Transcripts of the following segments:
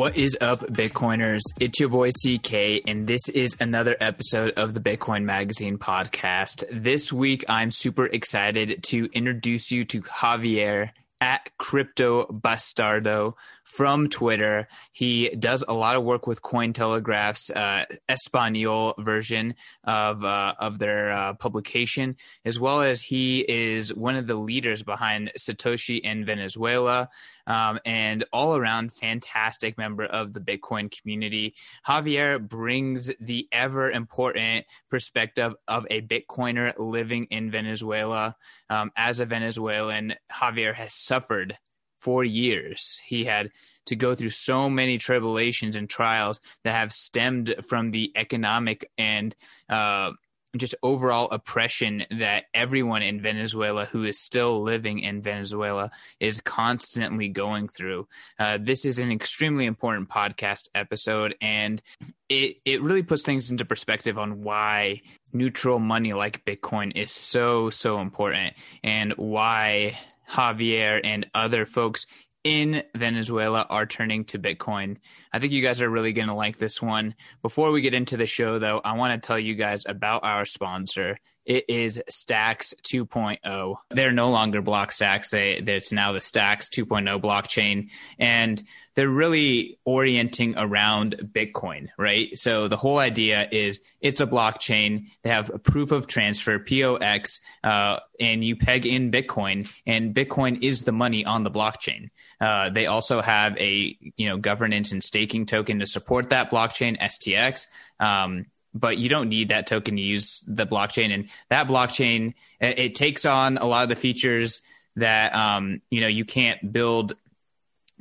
What is up, Bitcoiners? It's your boy CK, and this is another episode of the Bitcoin Magazine podcast. This week, I'm super excited to introduce you to Javier at Crypto Bastardo from Twitter. He does a lot of work with Cointelegraph's uh, Espanol version of uh, of their uh, publication, as well as he is one of the leaders behind Satoshi in Venezuela, um, and all around fantastic member of the Bitcoin community. Javier brings the ever important perspective of a Bitcoiner living in Venezuela. Um, as a Venezuelan, Javier has suffered for years. He had to go through so many tribulations and trials that have stemmed from the economic and uh, just overall oppression that everyone in Venezuela who is still living in Venezuela is constantly going through. Uh, this is an extremely important podcast episode, and it, it really puts things into perspective on why neutral money like Bitcoin is so, so important and why Javier and other folks in Venezuela are turning to Bitcoin. I think you guys are really going to like this one. Before we get into the show, though, I want to tell you guys about our sponsor. It is Stacks 2.0. They're no longer Blockstacks. They, it's now the Stacks 2.0 blockchain. And they're really orienting around Bitcoin, right? So the whole idea is it's a blockchain. They have a proof of transfer, POX, uh, and you peg in Bitcoin, and Bitcoin is the money on the blockchain. Uh, they also have a you know governance and staking token to support that blockchain, STX. Um, but you don't need that token to use the blockchain. And that blockchain, it, takes on a lot of the features that um, you know you can't build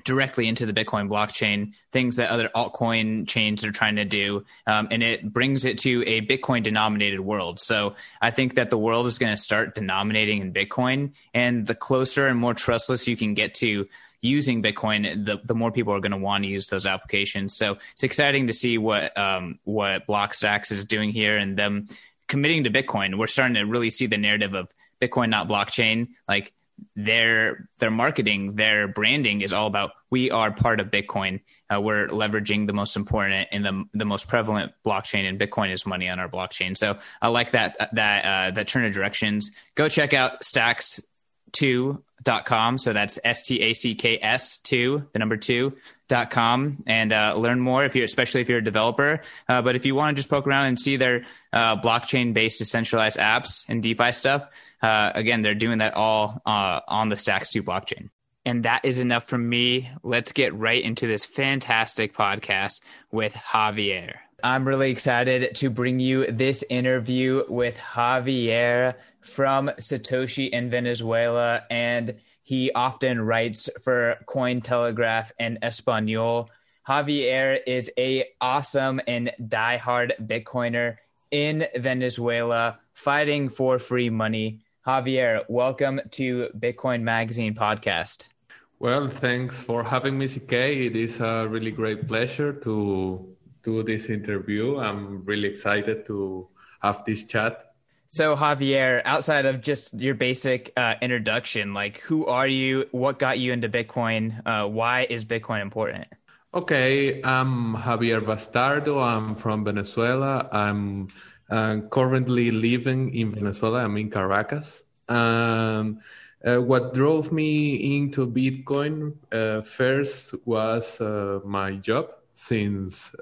directly into the Bitcoin blockchain, things that other altcoin chains are trying to do, um, and it brings it to a Bitcoin denominated world. So I think that the world is going to start denominating in Bitcoin, and the closer and more trustless you can get to using Bitcoin, the, the more people are going to want to use those applications. So it's exciting to see what um, what Blockstacks is doing here and them committing to Bitcoin. We're starting to really see the narrative of Bitcoin, not blockchain. Like their their marketing, their branding is all about we are part of Bitcoin. Uh, we're leveraging the most important and the the most prevalent blockchain, and Bitcoin is money on our blockchain. So I like that that uh, that turn of directions. Go check out Stacks two dot com. So that's S T A C K S two, the number two dot com, and uh, learn more if you're, especially if you're a developer. Uh, but if you want to just poke around and see their uh, blockchain based decentralized apps and DeFi stuff, uh, again, they're doing that all uh, on the Stacks two blockchain. And that is enough from me. Let's get right into this fantastic podcast with Javier. I'm really excited to bring you this interview with Javier from Satoshi in Venezuela, and he often writes for Cointelegraph and Espanol. Javier is a awesome and diehard Bitcoiner in Venezuela, fighting for free money. Javier, welcome to Bitcoin Magazine podcast. Well, thanks for having me, CK. It is a really great pleasure to do this interview. I'm really excited to have this chat so Javier, outside of just your basic uh, introduction, like who are you? What got you into Bitcoin? Uh, why is Bitcoin important? Okay, I'm Javier Bastardo. I'm from Venezuela. I'm uh, currently living in Venezuela. I'm in Caracas. Um, uh, what drove me into Bitcoin uh, first was uh, my job since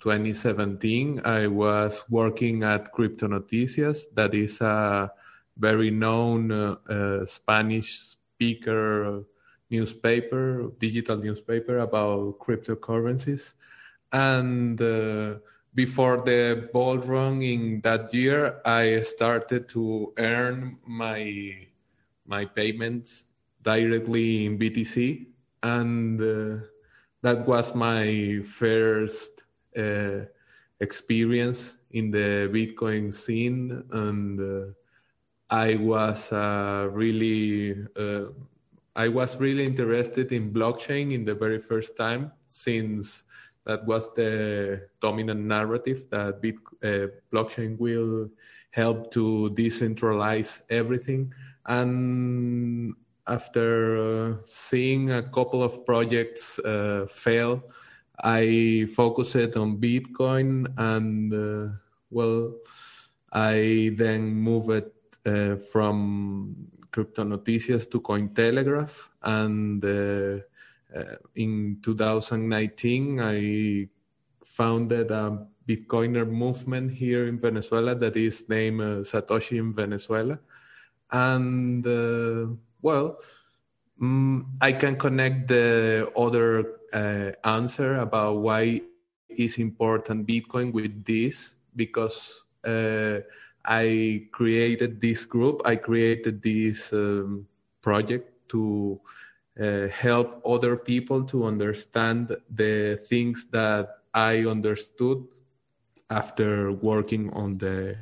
2017, I was working at CriptoNoticias. That is a very known uh, uh, Spanish speaker newspaper, digital newspaper about cryptocurrencies. And uh, before the ball run in that year, I started to earn my my payments directly in BTC, and uh, that was my first uh, experience in the Bitcoin scene, and uh, I was uh, really uh, I was really interested in blockchain in the very first time since that was the dominant narrative that Bit, uh, blockchain will help to decentralize everything. And after uh, seeing a couple of projects uh, fail, I focused on Bitcoin and uh, well, I then moved uh, from CriptoNoticias to Cointelegraph, and uh, uh, in 2019 I founded a Bitcoiner movement here in Venezuela that is named uh, Satoshi in Venezuela, and uh, well. Um, I can connect the other uh, answer about why is important Bitcoin with this because uh, I created this group, I created this um, project to uh, help other people to understand the things that I understood after working on the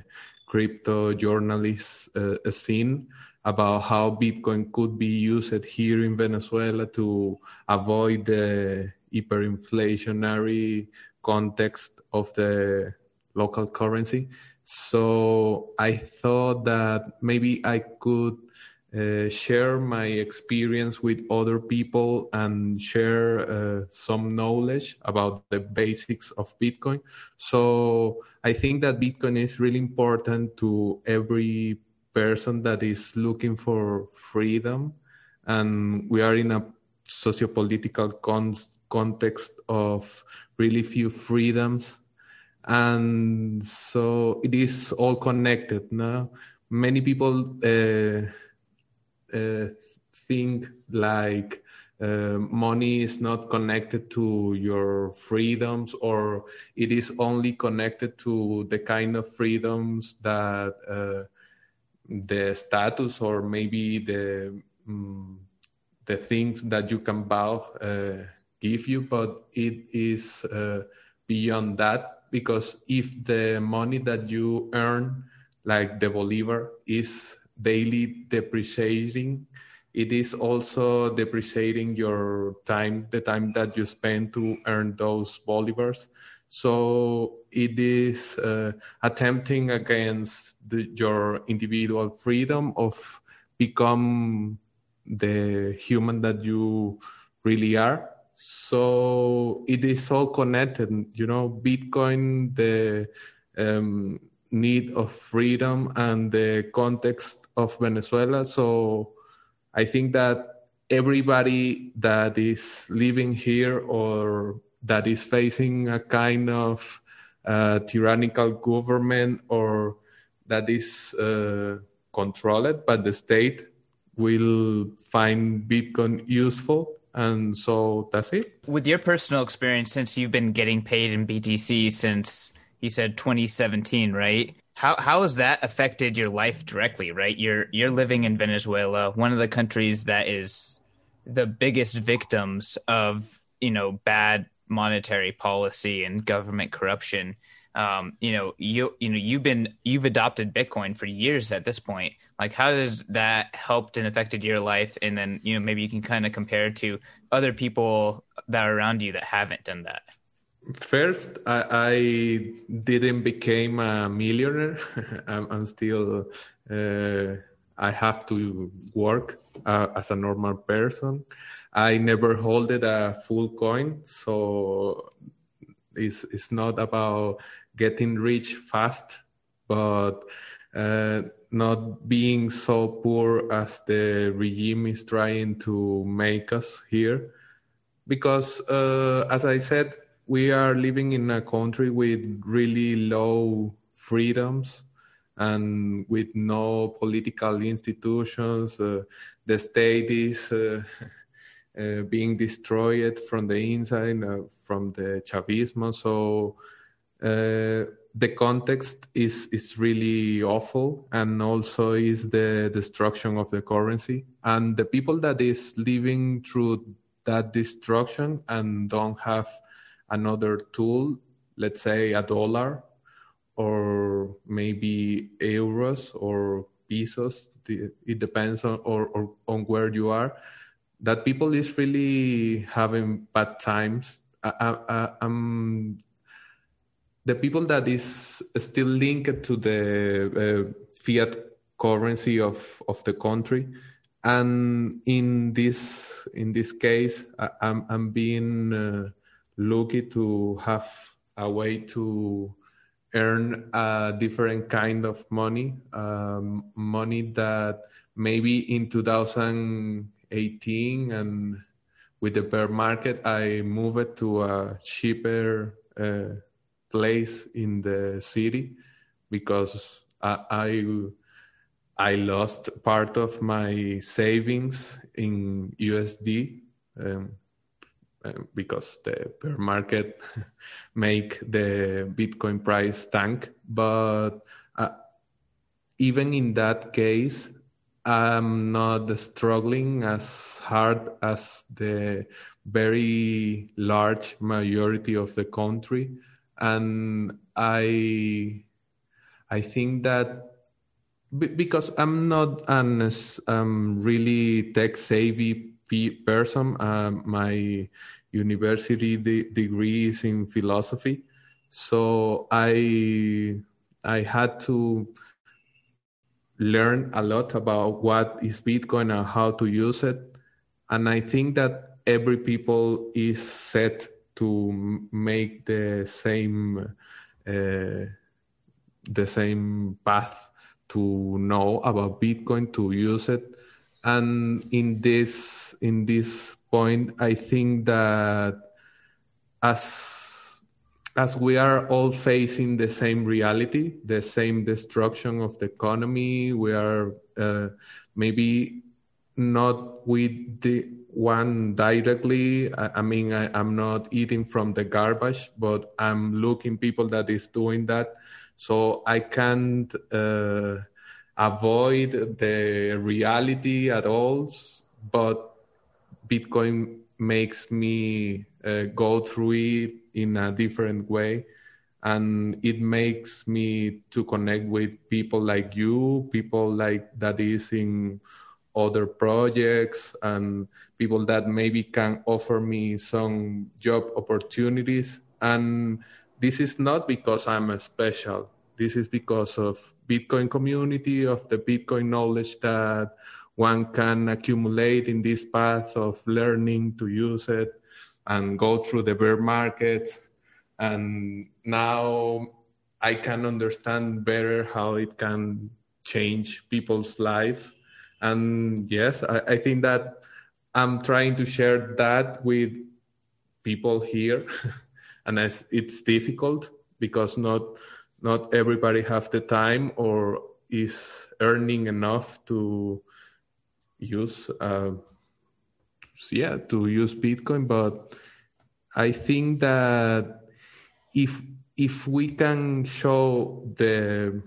crypto journalist uh, scene about how Bitcoin could be used here in Venezuela to avoid the hyperinflationary context of the local currency. So I thought that maybe I could uh, share my experience with other people and share uh, some knowledge about the basics of Bitcoin. So I think that Bitcoin is really important to every person that is looking for freedom. And we are in a sociopolitical con- context of really few freedoms and so it is all connected now many people uh, uh, think like uh, money is not connected to your freedoms or it is only connected to the kind of freedoms that uh, the status or maybe the um, the things that you can buy uh, give you but it is uh, beyond that because if the money that you earn, like the Bolivar, is daily depreciating, it is also depreciating your time, the time that you spend to earn those Bolivars. So it is uh, attempting against the, your individual freedom of become the human that you really are. So it is all connected you know bitcoin the um, need of freedom and the context of venezuela. So i think that everybody that is living here or that is facing a kind of uh, tyrannical government or that is uh, controlled by the state will find bitcoin useful and so that's it. With your personal experience, since you've been getting paid in BTC since you said 2017, right? How how has that affected your life directly? Right, you're you're living in Venezuela, one of the countries that is the biggest victims of you know bad monetary policy and government corruption um, you know, you you know, you've been you've adopted Bitcoin for years at this point. Like, how does that helped and affected your life? And then, you know, maybe you can kind of compare to other people that are around you that haven't done that. First, I, I didn't become a millionaire. I'm, I'm, still. Uh, I have to work uh, as a normal person. I never holded a full coin, so it's it's not about getting rich fast, but uh, not being so poor as the regime is trying to make us here. Because, uh, as I said, we are living in a country with really low freedoms and with no political institutions. Uh, the state is uh, being destroyed from the inside, uh, from the Chavismo. So uh, the context is is really awful and also is the destruction of the currency and the people that is living through that destruction and don't have another tool let's say a dollar or maybe euros or pesos it depends on or, or on where you are that people is really having bad times. I, I, I'm the people that is still linked to the uh, fiat currency of, of the country, and in this in this case, I, am I'm, I'm being uh, lucky to have a way to earn a different kind of money, um, money that maybe in 2018 and with the bear market, I moved to a cheaper uh, place in the city because I, I, I lost part of my savings in USD. Um, um, because the bear market make the Bitcoin price tank. But uh, even in that case, I'm not struggling as hard as the very large majority of the country, and I I think that because I'm not an um, really tech savvy person, uh, my university de- degree is in philosophy, so I I had to learn a lot about what is Bitcoin and how to use it. And I think that every people is set to make the same uh, the same path to know about Bitcoin to use it. And in this in this point, I think that as as we are all facing the same reality, the same destruction of the economy, we are uh, maybe not with the one directly. I, I mean, I, am not eating from the garbage, but I'm looking people that is doing that. So I can't uh, avoid the reality at all, but Bitcoin makes me uh, go through it in a different way. And it makes me to connect with people like you people like that is in other projects and people that maybe can offer me some job opportunities. And this is not because i'm special. This is because of bitcoin community of the bitcoin knowledge that one can accumulate in this path of learning to use it and go through the bear markets. And now I can understand better how it can change people's life. And yes, I, I think that I'm trying to share that with people here. and it's, it's difficult because not not everybody have the time or is earning enough to use uh, yeah to use bitcoin but i think that if if we can show the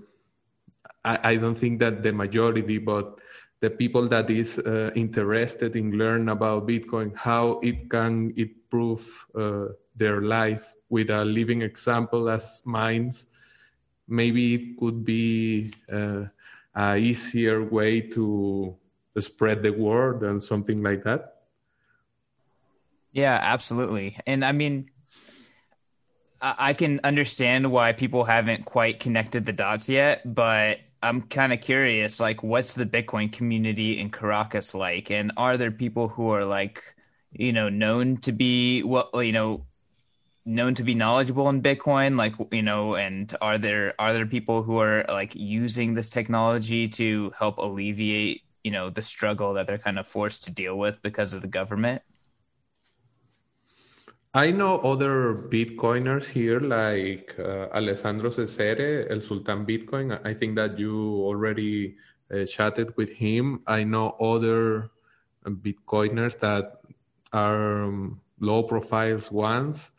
I, I don't think that the majority but the people that is uh, interested in learn about bitcoin how it can improve uh, their life with a living example as mines maybe it could be uh, a easier way to spread the word and something like that yeah, absolutely. And I mean, I can understand why people haven't quite connected the dots yet, but I'm kind of curious like what's the Bitcoin community in Caracas like and are there people who are like you know known to be well you know known to be knowledgeable in Bitcoin like you know and are there are there people who are like using this technology to help alleviate you know the struggle that they're kind of forced to deal with because of the government? I know other Bitcoiners here like uh, Alessandro Cesare, El Sultan Bitcoin. I think that you already uh, chatted with him. I know other Bitcoiners that are um, low profiles ones,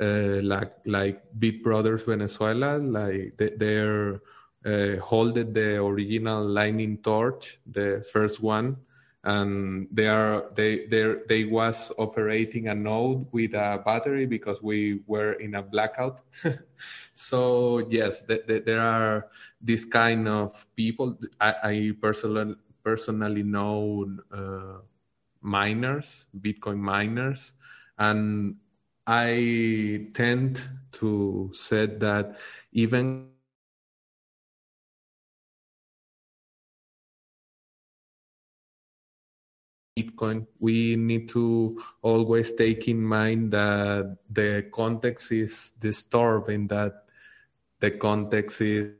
uh, like like Bit Brothers Venezuela. Like they, they're uh, holding the original Lightning Torch, the first one and they are they they they was operating a node with a battery because we were in a blackout. So yes th- th- there are this kind of people. I, I personally personally know uh, miners bitcoin miners. And i tend to say that even Bitcoin, we need to always take in mind that the context is disturbed in that the context is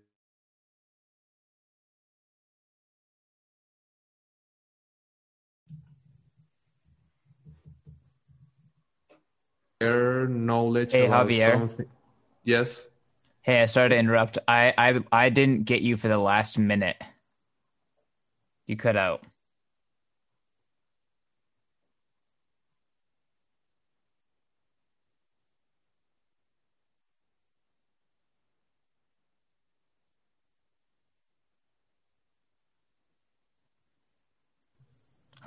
knowledge hey, about Javier. something. Yes. Hey, I started to interrupt. I, I I didn't get you for the last minute. You cut out.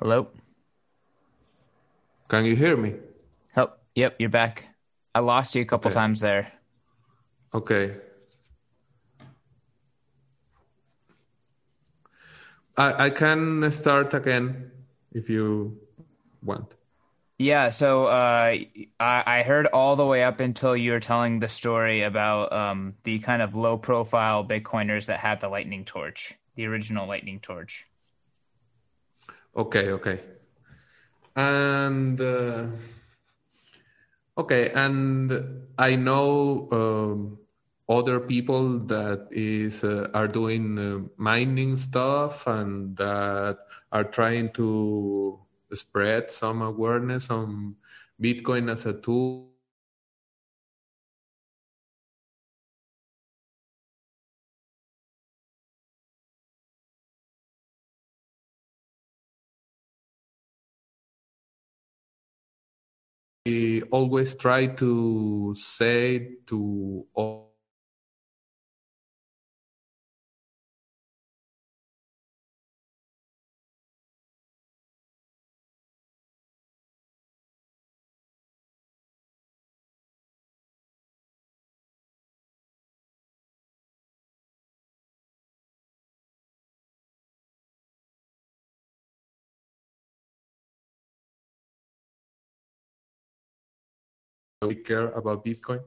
Hello? Can you hear me? Oh, yep, you're back. I lost you a couple Okay. times there. Okay. I I can start again if you want. Yeah, so uh, I, I heard all the way up until you were telling the story about um, the kind of low profile Bitcoiners that had the lightning torch, the original lightning torch. Okay, okay. And uh, okay, and I know um, other people that is uh, are doing uh, mining stuff and that are trying to spread some awareness on Bitcoin as a tool. Always try to say to all we care about Bitcoin,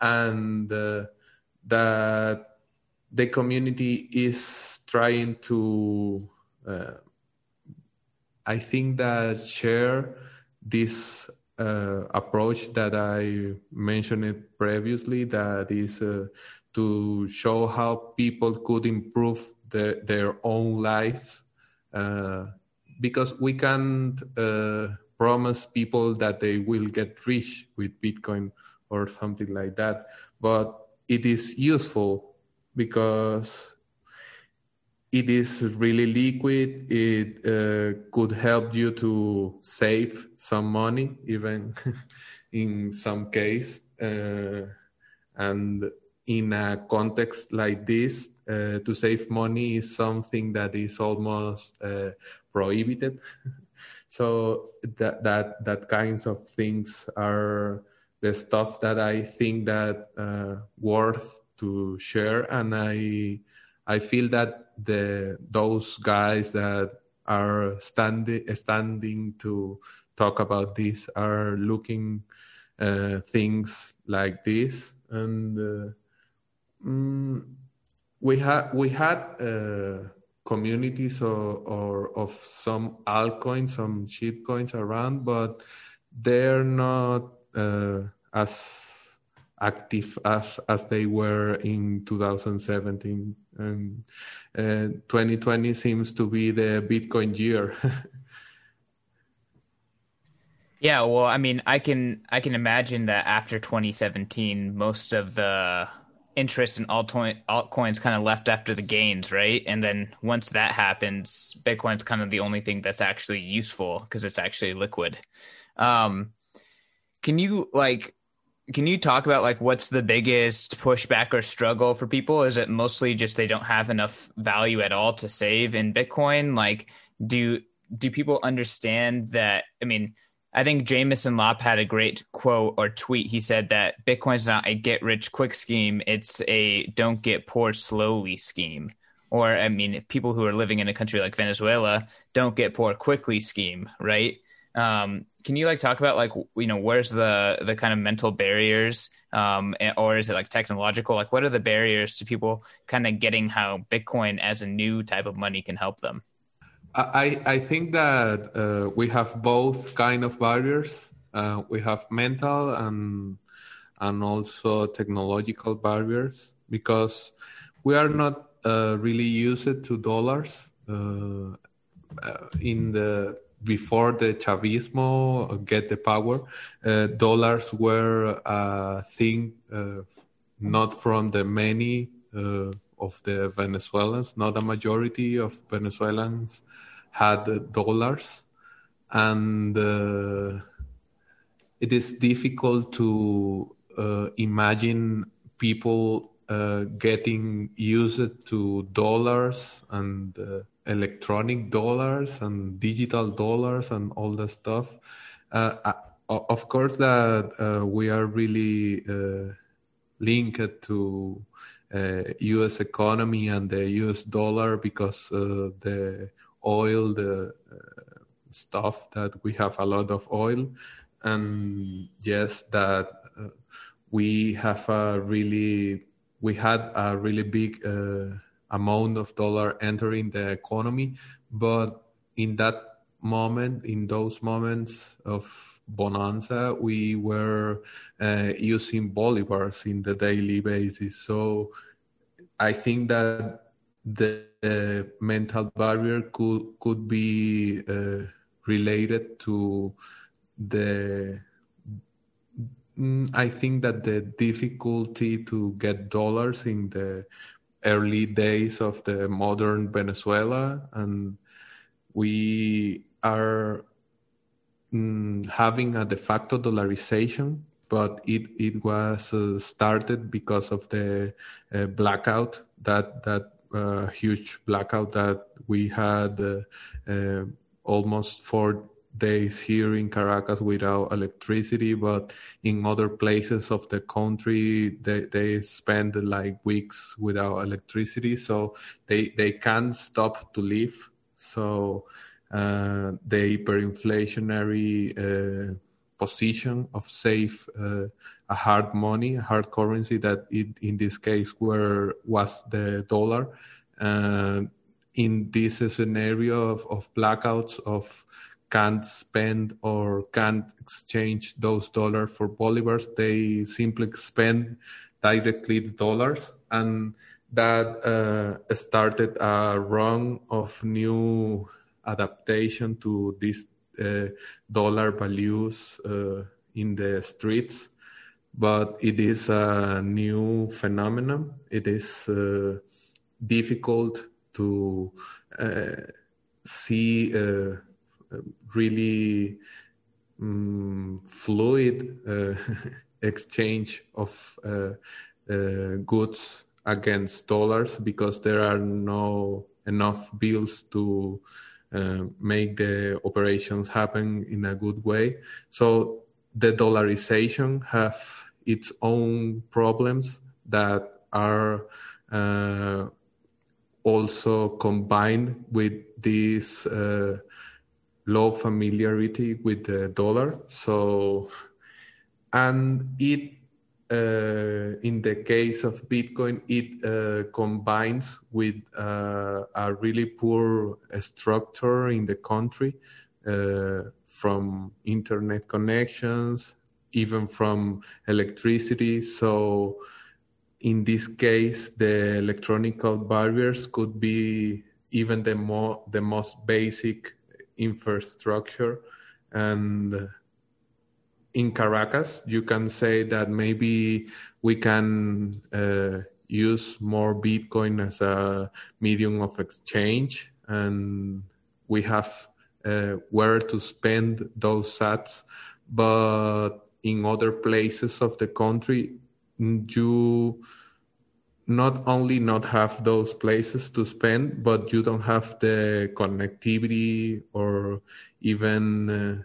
and uh, that the community is trying to, uh, I think that share this uh, approach that I mentioned previously, that is uh, to show how people could improve the, their own lives, uh, because we can't uh, promise people that they will get rich with Bitcoin or something like that. But it is useful because it is really liquid. It uh, could help you to save some money, even in some case. Uh, and in a context like this, uh, to save money is something that is almost uh, prohibited. so that that that kinds of things are the stuff that I think that uh, worth to share, and I I feel that the those guys that are standing standing to talk about this are looking uh, things like this, and uh, mm, we had we had. Communities or, or of some altcoins, some shitcoins around, but they're not uh, as active as, as they were in 2017. And uh, 2020 seems to be the Bitcoin year. Yeah, well, I mean, I can I can imagine that after 2017, most of the interest in altcoin, altcoins kind of left after the gains, right? And then once that happens, Bitcoin's kind of the only thing that's actually useful because it's actually liquid. Um, can you like can you talk about like what's the biggest pushback or struggle for people? Is it mostly just they don't have enough value at all to save in Bitcoin? Like do do people understand that I mean I think Jameson Lopp had a great quote or tweet. He said that Bitcoin's not a get rich quick scheme, it's a don't get poor slowly scheme. Or, I mean, if people who are living in a country like Venezuela don't get poor quickly scheme, right? Um, can you like talk about like you know where's the the kind of mental barriers um, or is it like technological like what are the barriers to people kind of getting how bitcoin as a new type of money can help them I, I think that uh, we have both kind of barriers. Uh, we have mental and and also technological barriers because we are not uh, really used to dollars uh, uh, in the before the Chavismo get the power. Uh, dollars were a thing not from the many of the Venezuelans, not a majority of Venezuelans had dollars, and uh, it is difficult to uh, imagine people uh, getting used to dollars and uh, electronic dollars and digital dollars and all that stuff. Uh, of course, that uh, we are really linked to U.S. economy and the U.S. dollar because the oil, the uh, stuff that we have a lot of oil, and yes, that uh, we have a really we had a really big uh, amount of dollar entering the economy, but in that moment, in those moments of bonanza, we were uh, using bolivars in the daily basis. So I think that the uh, mental barrier could could be uh, related to the mm, I think that the difficulty to get dollars in the early days of the modern Venezuela and we are mm, having a de facto dollarization but it, it was uh, started because of the uh, blackout that that uh, huge blackout that we had uh, uh, almost four days here in Caracas without electricity, but in other places of the country, they, they spend like weeks without electricity. So they, they can't stop to live. So uh, the hyperinflationary uh, position of safe uh, a hard money, a hard currency that it, in this case were was the dollar. Uh, in this scenario of, of blackouts of can't spend or can't exchange those dollars for bolivars, they simply spend directly the dollars and that uh, started a run of new adaptation to these uh, dollar values uh, in the streets but it is a new phenomenon. It is uh, difficult to uh, see uh, really um, fluid uh, exchange of uh, uh, goods against dollars because there are no enough bills to make the operations happen in a good way. So the dollarization have its own problems that are uh, also combined with this uh, low familiarity with the dollar. So, and it, uh, in the case of Bitcoin, it uh, combines with uh, a really poor structure in the country uh, from internet connections, even from electricity. So, in this case, the electronical barriers could be even the more the most basic infrastructure and in Caracas, you can say that maybe we can uh, use more Bitcoin as a medium of exchange, and we have uh, where to spend those sats. But in other places of the country, you not only not have those places to spend, but you don't have the connectivity or even uh,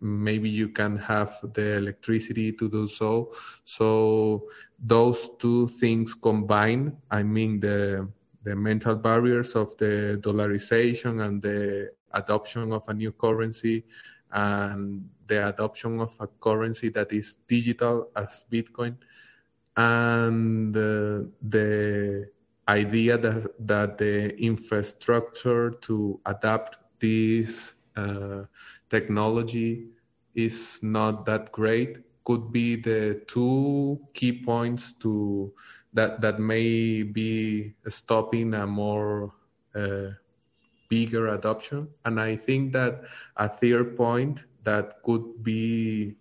maybe you can have the electricity to do so. So those two things combined, I mean the the mental barriers of the dollarization and the adoption of a new currency and the adoption of a currency that is digital as Bitcoin. And uh, the idea that, that the infrastructure to adapt this uh, technology is not that great could be the two key points to that that may be stopping a more uh, bigger adoption. And i think that a third point that could be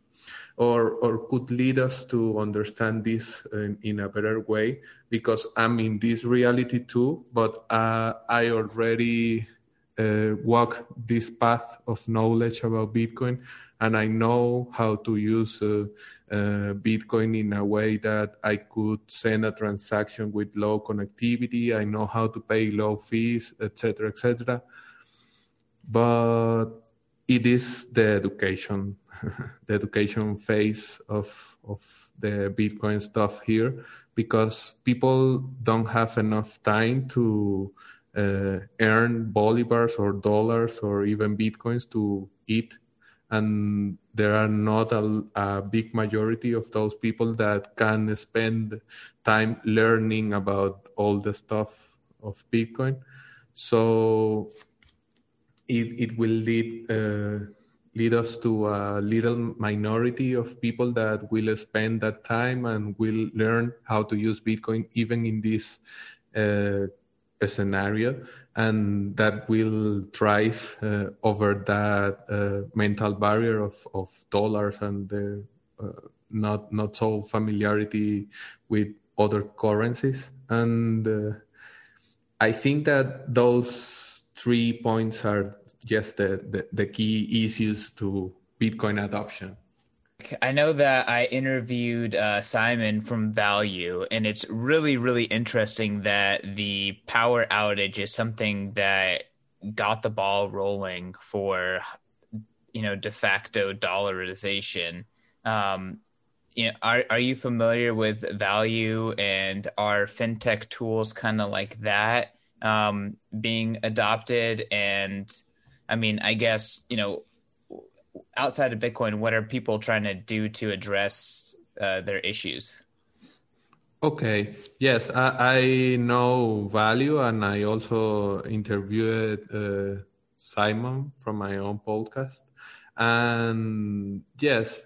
or or could lead us to understand this in, in a better way because i'm in this reality too but uh, i already uh, walk this path of knowledge about bitcoin and I know how to use uh, uh, Bitcoin in a way that I could send a transaction with low connectivity. I know how to pay low fees, etc., etc. But it is the education, the education phase of of the Bitcoin stuff here, because people don't have enough time to uh, earn bolivars or dollars or even bitcoins to eat and there are not a, a, big majority of those people that can spend time learning about all the stuff of bitcoin. So it, it will lead uh, lead us to a little minority of people that will spend that time and will learn how to use bitcoin even in this uh, scenario and that will thrive uh, over that uh, mental barrier of, of dollars and the uh, not not so familiarity with other currencies. And uh, i think that those three points are just the, the, the key issues to bitcoin adoption I know that I interviewed uh, Simon from Valiu, and it's really, really interesting that the power outage is something that got the ball rolling for, you know, de facto dollarization. Um, you know, are are you familiar with Valiu and are fintech tools kind of like that um, being adopted? And I mean, I guess you know outside of Bitcoin, what are people trying to do to address uh, their issues? Okay. Yes, I, I, know Valiu, and I also interviewed uh, Simon from my own podcast. And yes,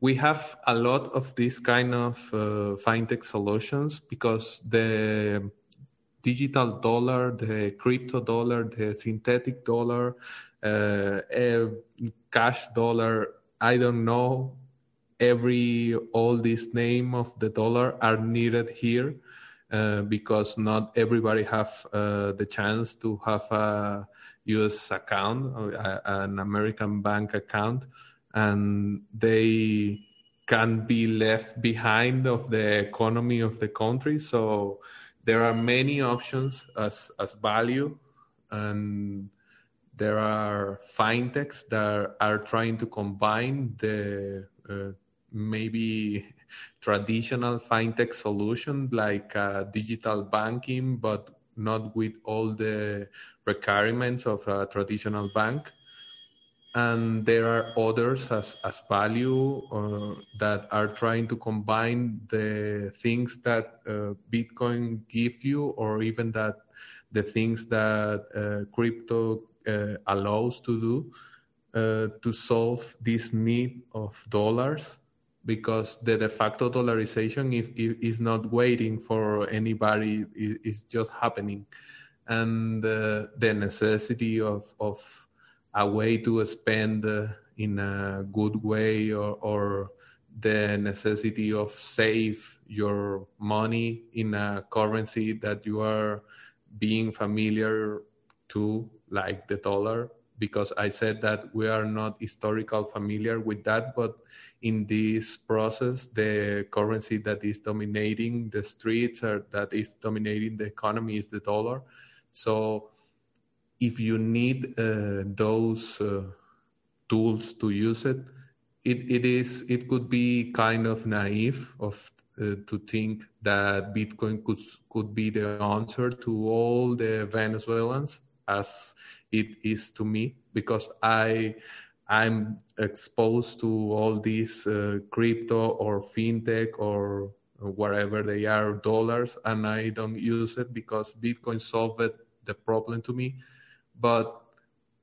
we have a lot of these kind of uh, fintech solutions because the digital dollar, the crypto dollar, the synthetic dollar, uh, cash dollar. I don't know. Every all these name of the dollar are needed here uh, because not everybody have uh, the chance to have a U.S. account, uh, an American bank account, and they can be left behind of the economy of the country. So there are many options as as Valiu and there are fintechs that are trying to combine the uh, maybe traditional fintech solution like uh, digital banking, but not with all the requirements of a traditional bank. And there are others as, as Valiu uh, that are trying to combine the things that uh, Bitcoin give you, or even that the things that uh, crypto uh, allows to do uh, to solve this need of dollars. Because the de facto dollarization if, if, is not waiting for anybody it, it's just happening. And uh, the necessity of, of a way to spend uh, in a good way or, or the necessity of save your money in a currency that you are being familiar to like the dollar because I said that we are not historical familiar with that, but in this process, the currency that is dominating the streets or that is dominating the economy is the dollar. So if you need uh, those uh, tools to use it, it, it is it could be kind of naive of uh, to think that Bitcoin could could be the answer to all the Venezuelans as it is to me because I I'm exposed to all these uh, crypto or fintech or wherever they are dollars and i don't use it because bitcoin solved the problem to me but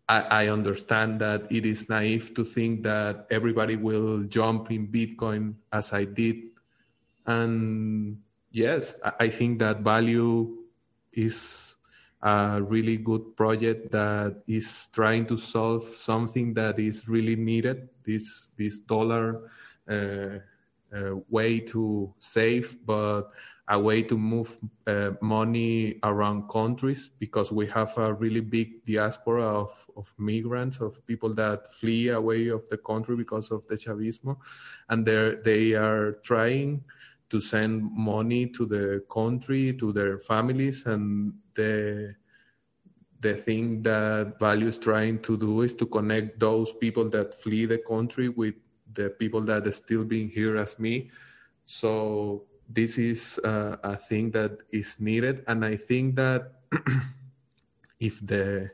I, I, understand that it is naive to think that everybody will jump in bitcoin as i did. And yes i, think that Valiu is a really good project that is trying to solve something that is really needed this this dollar uh, uh, way to save, but a way to move uh, money around countries because we have a really big diaspora of, of migrants, of people that flee away of the country because of the Chavismo. And they are trying to send money to the country, to their families. And the, the thing that Valiu is trying to do is to connect those people that flee the country with the people that are still being here as me. So this is uh, a thing that is needed, and I think that if the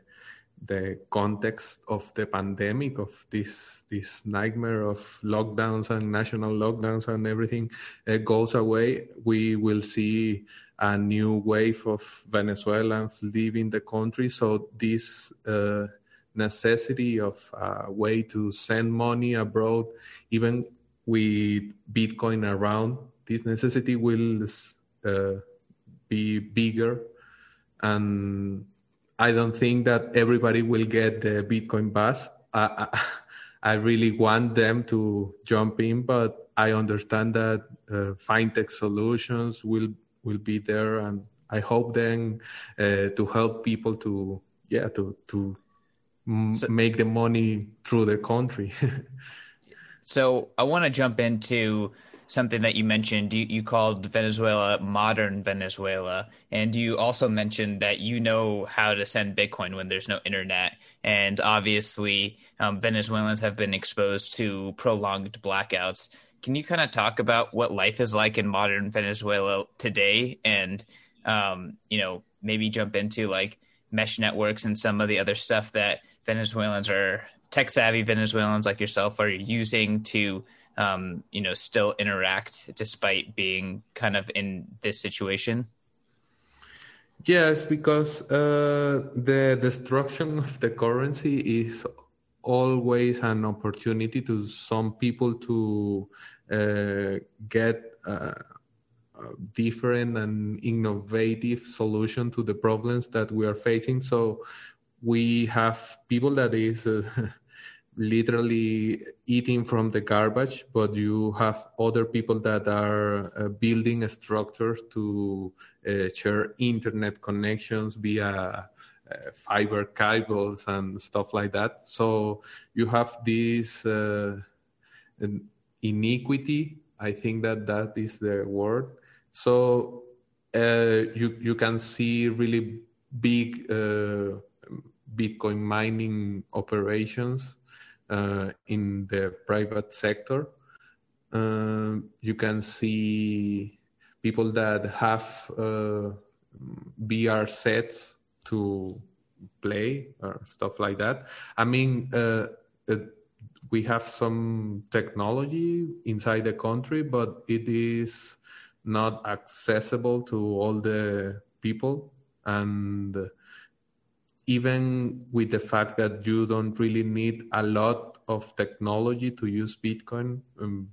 the context of the pandemic of this this nightmare of lockdowns and national lockdowns and everything uh, goes away, we will see a new wave of Venezuelans leaving the country. So this uh, necessity of a way to send money abroad, even with Bitcoin around, this necessity will uh, be bigger. And I don't think that everybody will get the Bitcoin bus. I, I, I really want them to jump in, but I understand that uh, fintech solutions will will be there, and I hope then uh, to help people to yeah to to so, make the money through the country. so I want to jump into something that you mentioned. You, you called Venezuela modern Venezuela, and you also mentioned that you know how to send Bitcoin when there's no internet. And obviously, um, Venezuelans have been exposed to prolonged blackouts. Can you kind of talk about what life is like in modern Venezuela today, and um, you know maybe jump into like mesh networks and some of the other stuff that Venezuelans are tech savvy Venezuelans like yourself are using to um, you know still interact despite being kind of in this situation? Yes, because uh, the destruction of the currency is always an opportunity to some people to uh, get uh, different and innovative solution to the problems that we are facing. So we have people that is uh, literally eating from the garbage, but you have other people that are uh, building structures to uh, share internet connections via uh, fiber cables and stuff like that. So you have this uh, inequity. I think that that is the word so uh, you you can see really big uh, Bitcoin mining operations in the private sector. Uh, you can see people that have uh, VR sets to play or stuff like that. I mean, uh, we have some technology inside the country, but it is not accessible to all the people and even with the fact that you don't really need a lot of technology to use bitcoin um,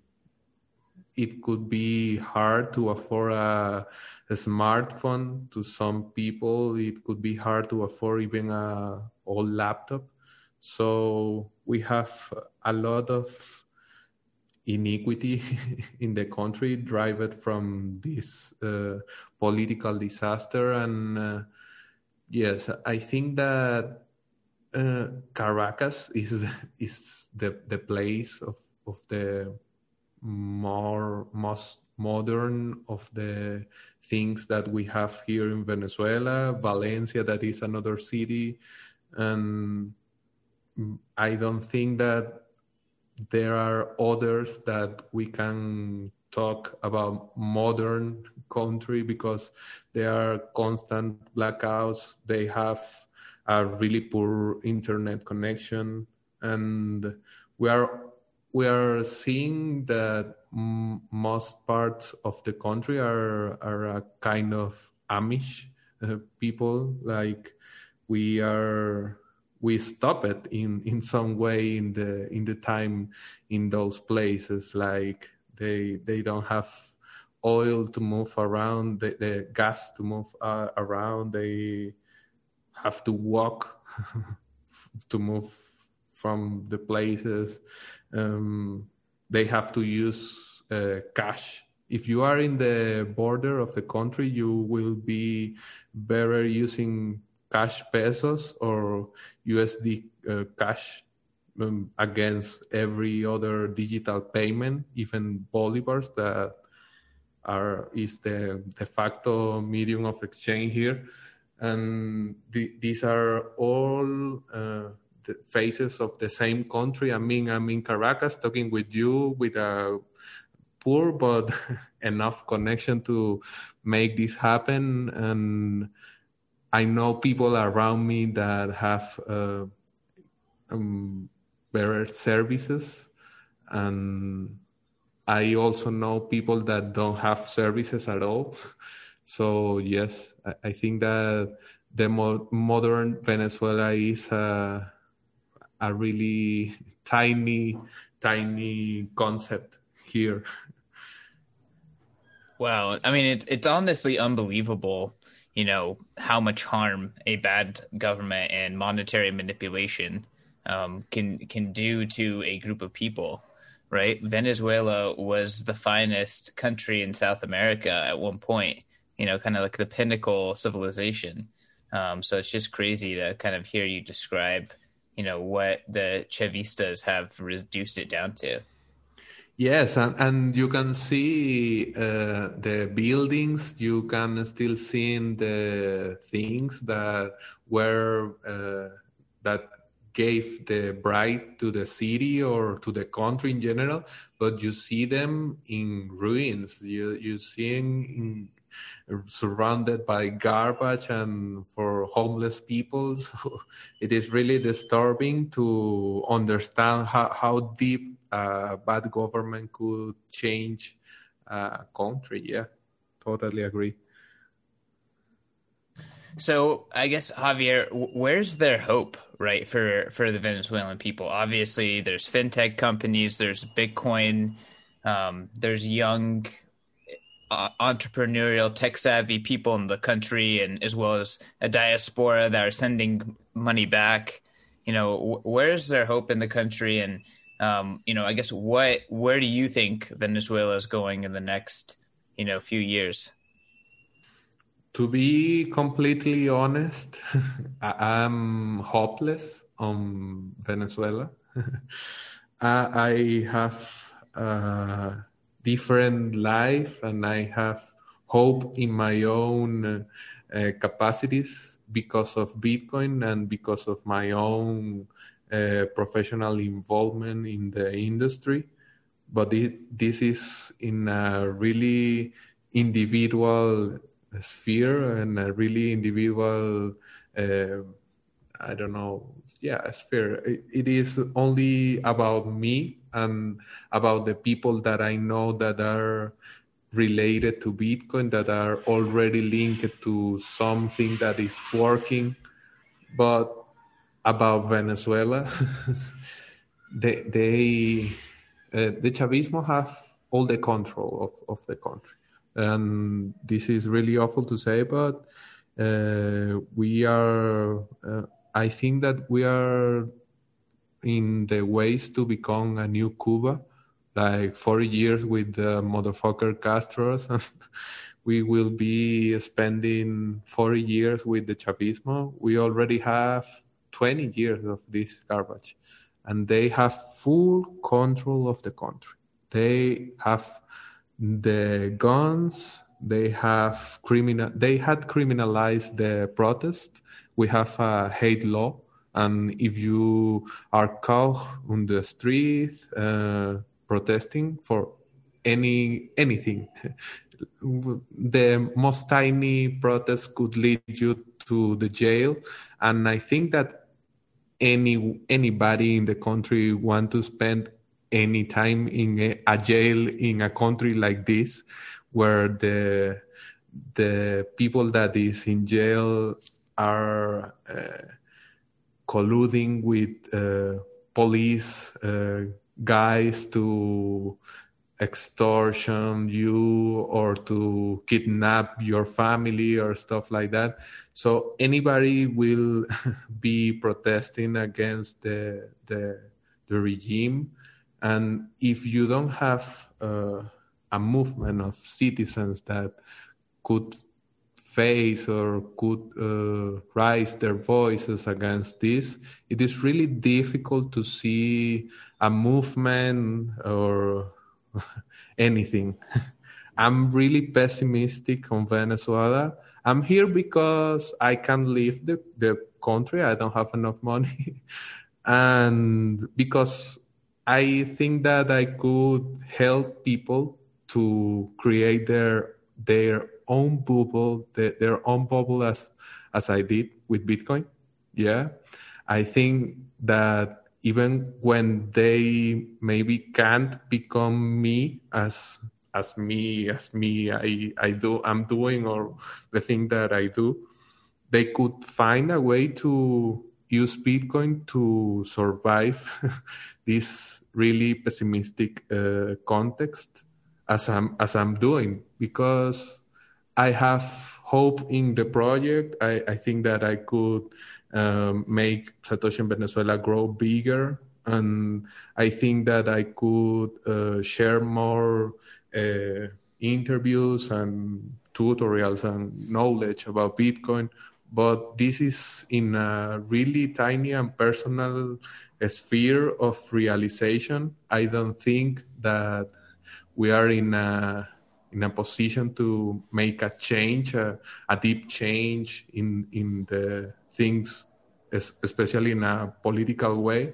it could be hard to afford a, a, smartphone to some people. It could be hard to afford even a old laptop. So we have a lot of inequity in the country driven from this uh, political disaster. And uh, yes i think that uh, caracas is is the the place of of the more most modern of the things that we have here in venezuela. Valencia that is another city. And i don't think that there are others that we can talk about modern country because there are constant blackouts they have a really poor internet connection and we are we are seeing that most parts of the country are are a kind of Amish uh, people. Like we are, we stop it in in some way in the in the time in those places. Like they they don't have oil to move around, the, the gas to move uh, around. They have to walk to move from the places. Um, they have to use uh, cash. If you are in the border of the country, you will be better using cash pesos or USD uh, cash um, against every other digital payment, even bolivars that are is the de facto medium of exchange here, and the, these are all uh, the faces of the same country. I mean, I'm in Caracas talking with you with a poor but enough connection to make this happen, and I know people around me that have uh, um, better services and I also know people that don't have services at all. So yes, I, think that the mo- modern Venezuela is a, a really tiny, tiny concept here. Wow, I mean, it, it's honestly unbelievable. You know how much harm a bad government and monetary manipulation um, can can do to a group of people right? Venezuela was the finest country in South America at one point, you know, kind of like the pinnacle civilization. Um, so it's just crazy to kind of hear you describe, you know, what the Chavistas have reduced it down to. Yes, and, and you can see uh, the buildings. You can still see the things that were uh, that gave the bride to the city or to the country in general, but you see them in ruins. You you seeing surrounded by garbage and for homeless people. So it is really disturbing to understand how, how deep bad government could change a country. Yeah, totally agree. So I guess Javier, where's their hope, right, for for the Venezuelan people? Obviously, there's fintech companies, there's Bitcoin, um, there's young uh, entrepreneurial, tech savvy people in the country, and as well as a diaspora that are sending money back. You know, where's their hope in the country, and um, you know, I guess what where do you think Venezuela is going in the next you know few years? To be completely honest, I'm hopeless on Venezuela. I have a different life and I have hope in my own uh, capacities because of Bitcoin and because of my own uh, professional involvement in the industry. But it, this is in a really individual sphere and a really individual uh, i don't know yeah sphere. It, it is only about me and about the people that i know that are related to bitcoin that are already linked to something that is working. But about venezuela they, they uh, the chavismo have all the control of, of the country and this is really awful to say, but uh, we are. Uh, I think that we are in the ways to become a new Cuba, like 40 years with the motherfucker Castros. we will be spending 40 years with the Chavismo. We already have 20 years of this garbage, and they have full control of the country. They have the guns they have criminal they had criminalized the protest. We have a hate law and if you are caught on the street uh, protesting for any anything the most tiny protest could lead you to the jail. And i think that any anybody in the country want to spend any time in a, a jail in a country like this, where the the people that is in jail are uh, colluding with uh, police uh, guys to extortion you or to kidnap your family or stuff like that. So anybody will be protesting against the the, the regime, and if you don't have uh, a movement of citizens that could face or could uh, raise their voices against this, it is really difficult to see a movement or anything. I'm really pessimistic on Venezuela. I'm here because I can't leave the, the country. I don't have enough money. and because I think that I could help people to create their their own bubble, their, their own bubble as as I did with Bitcoin. Yeah, I think that even when they maybe can't become me as as me as me I I do I'm doing or the thing that I do, they could find a way to use Bitcoin to survive this really pessimistic uh, context as I'm as I'm doing because I have hope in the project. I, I think that I could um, make Satoshi in Venezuela grow bigger, and I think that I could uh, share more uh, interviews and tutorials and knowledge about Bitcoin. But this is in a really tiny and personal sphere of realization. I don't think that we are in a in a position to make a change, a, a deep change in in the things, especially in a political way.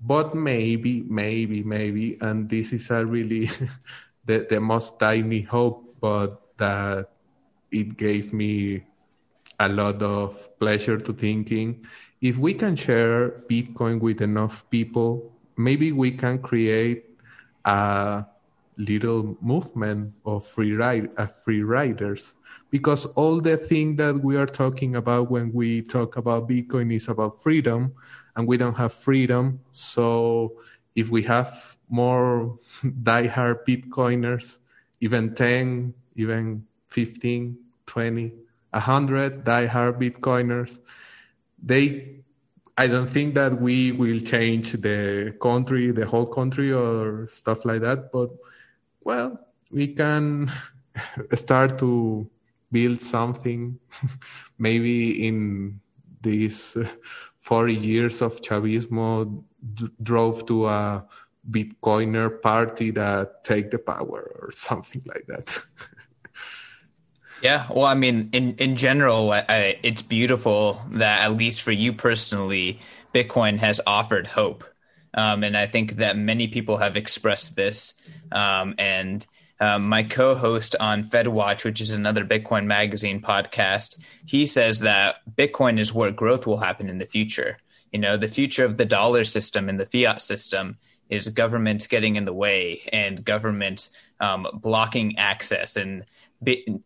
But maybe, maybe, maybe, and this is a really the, the most tiny hope, but that it gave me a lot of pleasure to thinking if we can share Bitcoin with enough people, maybe we can create a little movement of free ride, uh, free riders. Because all the thing that we are talking about when we talk about bitcoin is about freedom and we don't have freedom. So if we have more diehard bitcoiners even 10 even 15 20 100 diehard bitcoiners they I don't think that we will change the country, the whole country, or stuff like that. But well, we can start to build something. Maybe in these uh, 40 years of Chavismo d- drove to a Bitcoiner party that take the power or something like that. yeah, well, I mean, in in general, I, it's beautiful that at least for you personally, Bitcoin has offered hope, um, and I think that many people have expressed this. Um, and um, my co-host on FedWatch, which is another Bitcoin magazine podcast, he says that Bitcoin is where growth will happen in the future. You know, the future of the dollar system and the fiat system is government getting in the way and government um, blocking access. And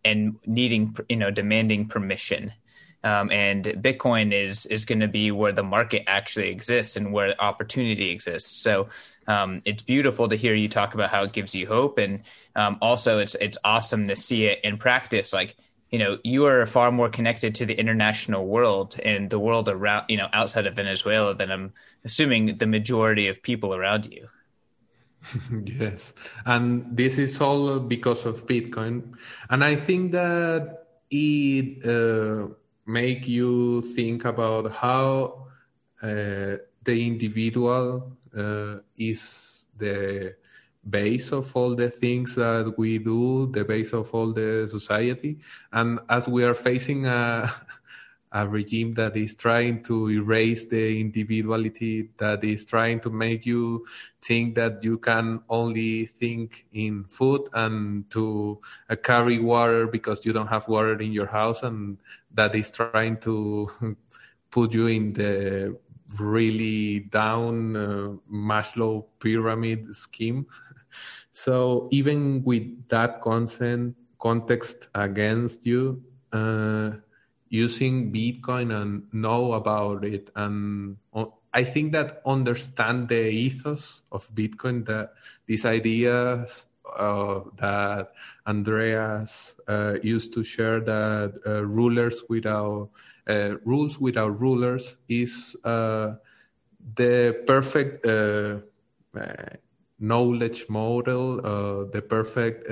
and needing you know demanding permission um, and Bitcoin is is going to be where the market actually exists and where opportunity exists. So um, it's beautiful to hear you talk about how it gives you hope, and um, also it's it's awesome to see it in practice. Like you know, you are far more connected to the international world and the world around you know outside of Venezuela than I'm assuming the majority of people around you. yes, and this is all because of Bitcoin, and I think that it. Uh, make you think about how uh, the individual uh, is the base of all the things that we do, the base of all the society. And as we are facing a, a regime that is trying to erase the individuality, that is trying to make you think that you can only think in food and to uh, carry water because you don't have water in your house and that is trying to put you in the really down uh, Maslow pyramid scheme. So even with that consent context against you, uh, using Bitcoin and know about it, and I think that understand the ethos of Bitcoin, that these ideas uh, that Andreas uh, used to share that uh, rulers without uh, rules without rulers is uh, the perfect uh, knowledge model, the perfect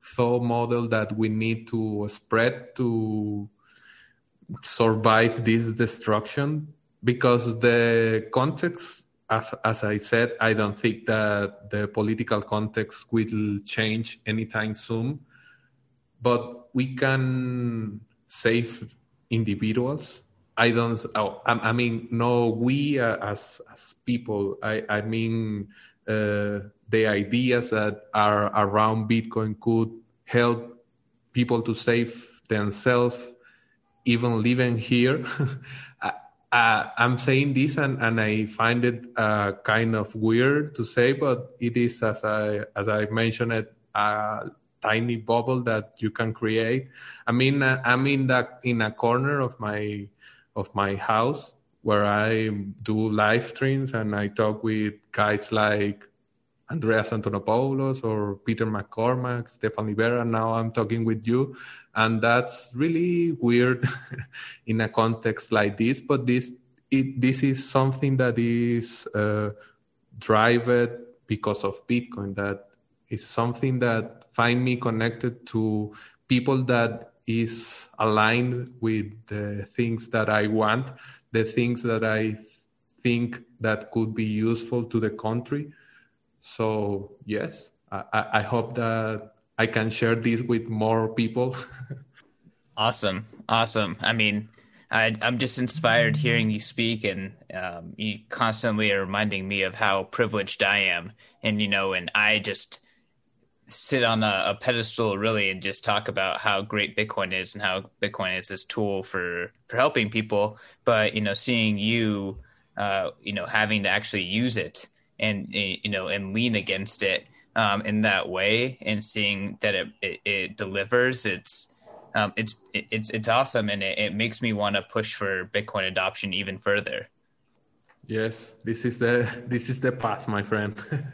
thought model that we need to spread to survive this destruction because the context as, as, I said, I don't think that the political context will change anytime soon. But we can save individuals. I don't. Oh, I, I, mean, no. We uh, as as people. I I mean, uh, the ideas that are around Bitcoin could help people to save themselves, even living here. uh, I'm saying this and, and I find it uh, kind of weird to say, but it is as I as I mentioned it a tiny bubble that you can create. I mean, uh, I'm in that in a corner of my of my house where I do live streams and I talk with guys like Andreas Antonopoulos or Peter McCormack, Stefan Livera. Now I'm talking with you. And that's really weird in a context like this. But this, it, this is something that is uh, driven because of Bitcoin. That is something that find me connected to people that is aligned with the things that I want, the things that I think that could be useful to the country so yes, I, I hope that I can share this with more people. awesome, awesome. I mean, I, am just inspired hearing you speak, and um, you constantly are reminding me of how privileged I am. And you know, and I just sit on a, a, pedestal really and just talk about how great Bitcoin is and how Bitcoin is this tool for for helping people. But you know, seeing you, uh, you know, having to actually use it and you know and lean against it um, in that way and seeing that it, it, it delivers it's um, it's it's it's awesome and it, it makes me want to push for bitcoin adoption even further. Yes this is the this is the path my friend.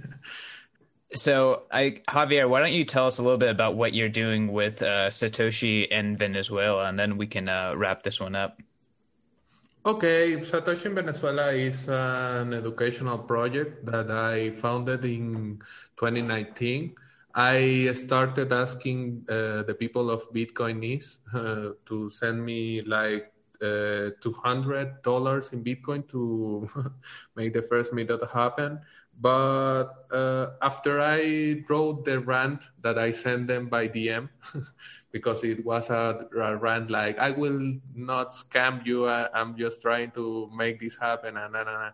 So i javier why don't you tell us a little bit about what you're doing with uh, satoshi in venezuela and then we can uh, wrap this one up. Okay, Satoshi in Venezuela is an educational project that I founded in 2019. I started asking uh, the people of Bitcoinese uh, to send me like uh, $200 in Bitcoin to make the first meetup happen. But uh, after I wrote the rant that I sent them by DM, because it was a, a rant like I will not scam you. I, am just trying to make this happen. And, and, and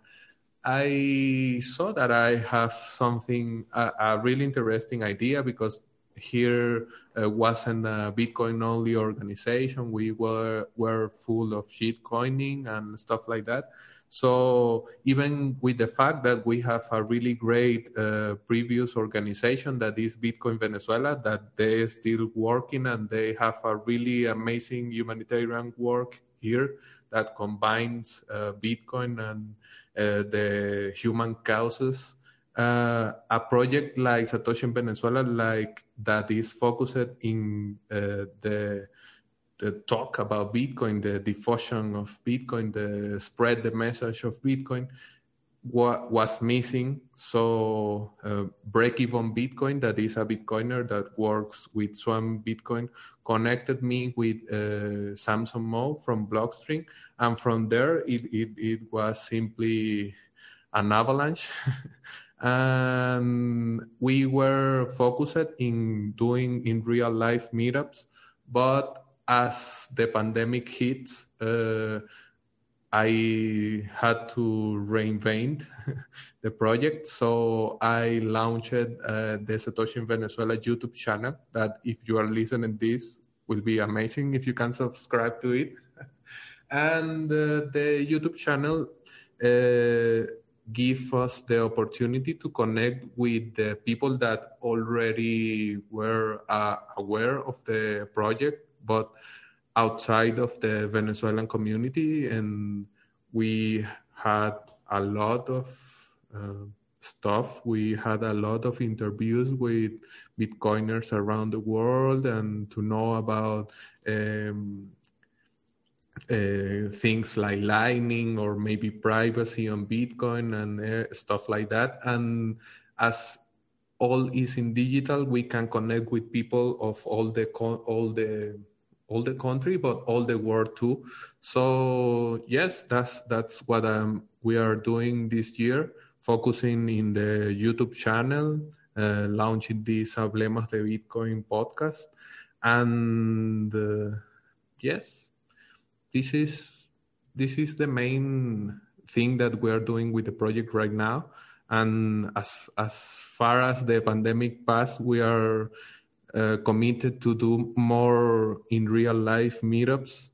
I saw that I have something a, a really interesting idea because here uh, wasn't a Bitcoin only organization. We were were full of shit coining and stuff like that. So even with the fact that we have a really great uh, previous organization that is Bitcoin Venezuela, that they're still working and they have a really amazing humanitarian work here that combines uh, Bitcoin and the human causes. Uh, a project like Satoshi in Venezuela, like that is focused in uh, the the talk about Bitcoin, the diffusion of Bitcoin, the spread the message of Bitcoin what was missing. So uh, break even Bitcoin, that is a Bitcoiner that works with Swan Bitcoin, connected me with uh, Samson Mow from Blockstream, and from there it it, it was simply an avalanche. and we were focused in doing in real life meetups, but as the pandemic hit, uh, I had to reinvent the project. So I launched uh, the Satoshi in Venezuela YouTube channel. That if you are listening this, will be amazing if you can subscribe to it. and uh, the YouTube channel uh, us the opportunity to connect with the people that already were uh, aware of the project, but outside of the Venezuelan community. And we had a lot of uh, stuff. We had a lot of interviews with Bitcoiners around the world and to know about um, uh, things like Lightning or maybe privacy on Bitcoin and uh, stuff like that. And as all is in digital, we can connect with people of all the all the all the country, but all the world too. So yes, that's that's what um, we are doing this year, focusing in the YouTube channel, uh, launching this Hablemos de Bitcoin podcast, and uh, yes, this is this is the main thing that we are doing with the project right now. And as as far as the pandemic passed, we are uh, committed to do more in real life meetups,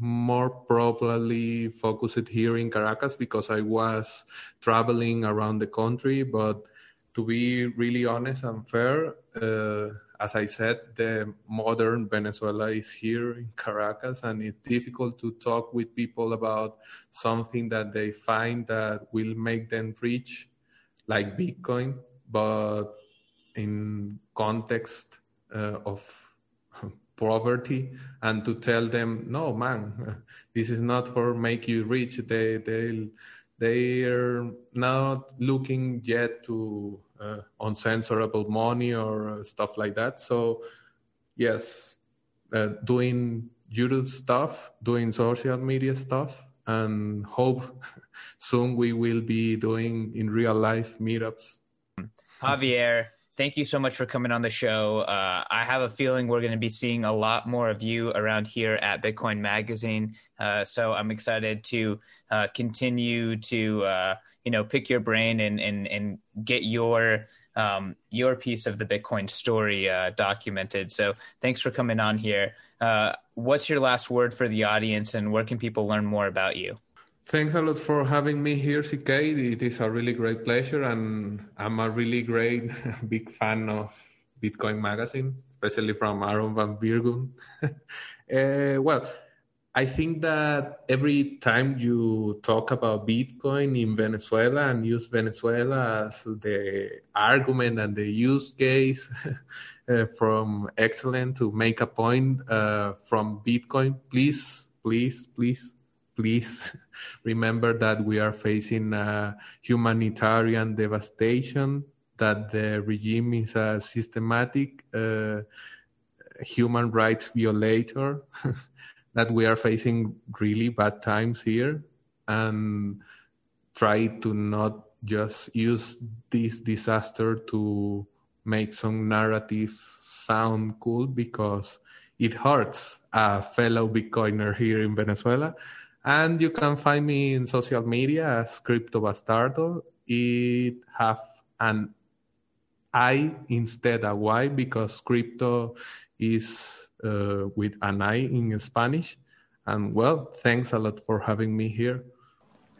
more probably focused here in Caracas because I was traveling around the country. But to be really honest and fair, uh, as I said, the modern Venezuela is here in Caracas, and it's difficult to talk with people about something that they find that will make them rich, like Bitcoin, but in context of poverty, and to tell them, no, man, this is not for make you rich. They they they are not looking yet to uh, uncensorable money or uh, stuff like that. So, yes, uh, doing YouTube stuff, doing social media stuff, and hope soon we will be doing in real life meetups. Javier, thank you so much for coming on the show. Uh, I have a feeling we're going to be seeing a lot more of you around here at Bitcoin Magazine. Uh, so I'm excited to uh, continue to uh, you know pick your brain and and and get your um, your piece of the Bitcoin story uh, documented. So thanks for coming on here. Uh, what's your last word for the audience, and where can people learn more about you? Thanks a lot for having me here, CK. It is a really great pleasure, and I'm a really great big fan of Bitcoin Magazine, especially from Aaron van Wirdum. uh, well, I think that every time you talk about Bitcoin in Venezuela and use Venezuela as the argument and the use case uh, from excellent to make a point uh, from Bitcoin, please, please, please, please remember that we are facing a humanitarian devastation, that the regime is a systematic uh, human rights violator. that we are facing really bad times here and try to not just use this disaster to make some narrative sound cool because it hurts a fellow Bitcoiner here in Venezuela. And you can find me in social media as Cripto Bastardo. It have an I instead a Y because crypto is uh, with an I in Spanish. And well, thanks a lot for having me here.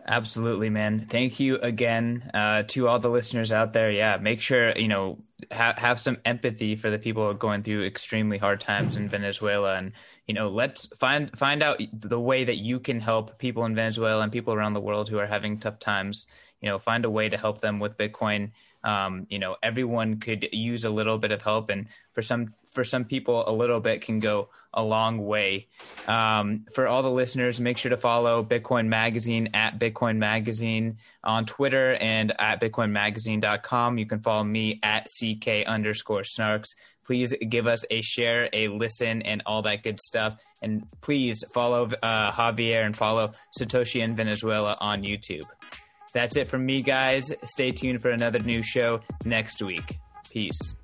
Absolutely, man. Thank you again uh, to all the listeners out there. Yeah, make sure you know ha- have some empathy for the people going through extremely hard times in Venezuela, and you know let's find find out the way that you can help people in Venezuela and people around the world who are having tough times. You know, find a way to help them with Bitcoin. Um, you know, everyone could use a little bit of help, and for some for some people, a little bit can go a long way. Um, for all the listeners, make sure to follow Bitcoin Magazine at Bitcoin Magazine on Twitter and at BitcoinMagazine.com. You can follow me at CK underscore snarks. Please give us a share, a listen, and all that good stuff. And please follow uh, Javier and follow Satoshi in Venezuela on YouTube. That's it from me, guys. Stay tuned for another new show next week. Peace.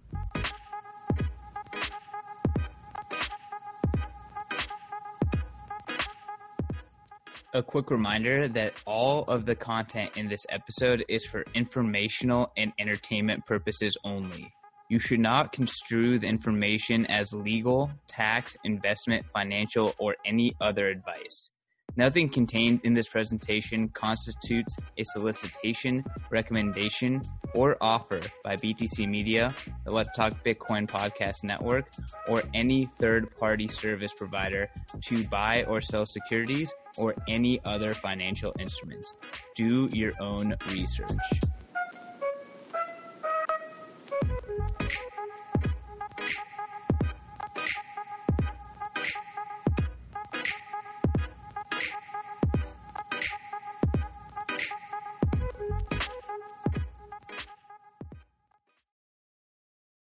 A quick reminder that all of the content in this episode is for informational and entertainment purposes only. You should not construe the information as legal, tax, investment, financial, or any other advice. Nothing contained in this presentation constitutes a solicitation, recommendation, or offer by BTC Media, the Let's Talk Bitcoin podcast network, or any third party service provider to buy or sell securities or any other financial instruments. Do your own research.